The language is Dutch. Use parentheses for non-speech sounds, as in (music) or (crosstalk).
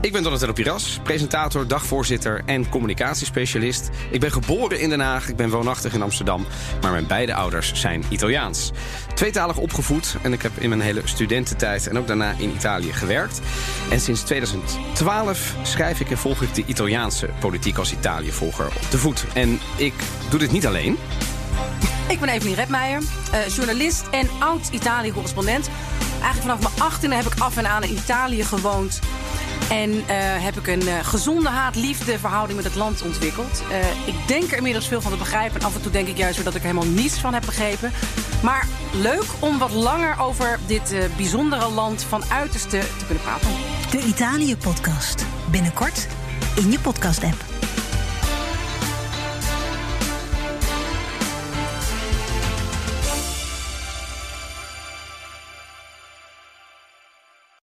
Ik ben Donatello Piras, presentator, dagvoorzitter en communicatiespecialist. Ik ben geboren in Den Haag, ik ben woonachtig in Amsterdam. Maar mijn beide ouders zijn Italiaans. Tweetalig opgevoed en ik heb in mijn hele studententijd en ook daarna in Italië gewerkt. En sinds 2012 schrijf ik en volg ik de Italiaanse politiek als Italië-volger op de voet. En ik doe dit niet alleen. (laughs) Ik ben Evelien Redmeijer, uh, journalist en oud-Italië-correspondent. Eigenlijk vanaf mijn achttiende heb ik af en aan in Italië gewoond. En uh, heb ik een uh, gezonde haat-liefde verhouding met het land ontwikkeld. Uh, ik denk er inmiddels veel van te begrijpen. En af en toe denk ik juist weer dat ik er helemaal niets van heb begrepen. Maar leuk om wat langer over dit bijzondere land van uiterste te kunnen praten. De Italië-podcast. Binnenkort in je podcast-app.